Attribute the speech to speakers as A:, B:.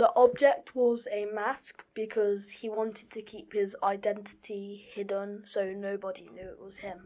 A: The object was a mask because he wanted to keep his identity hidden so nobody knew it was him.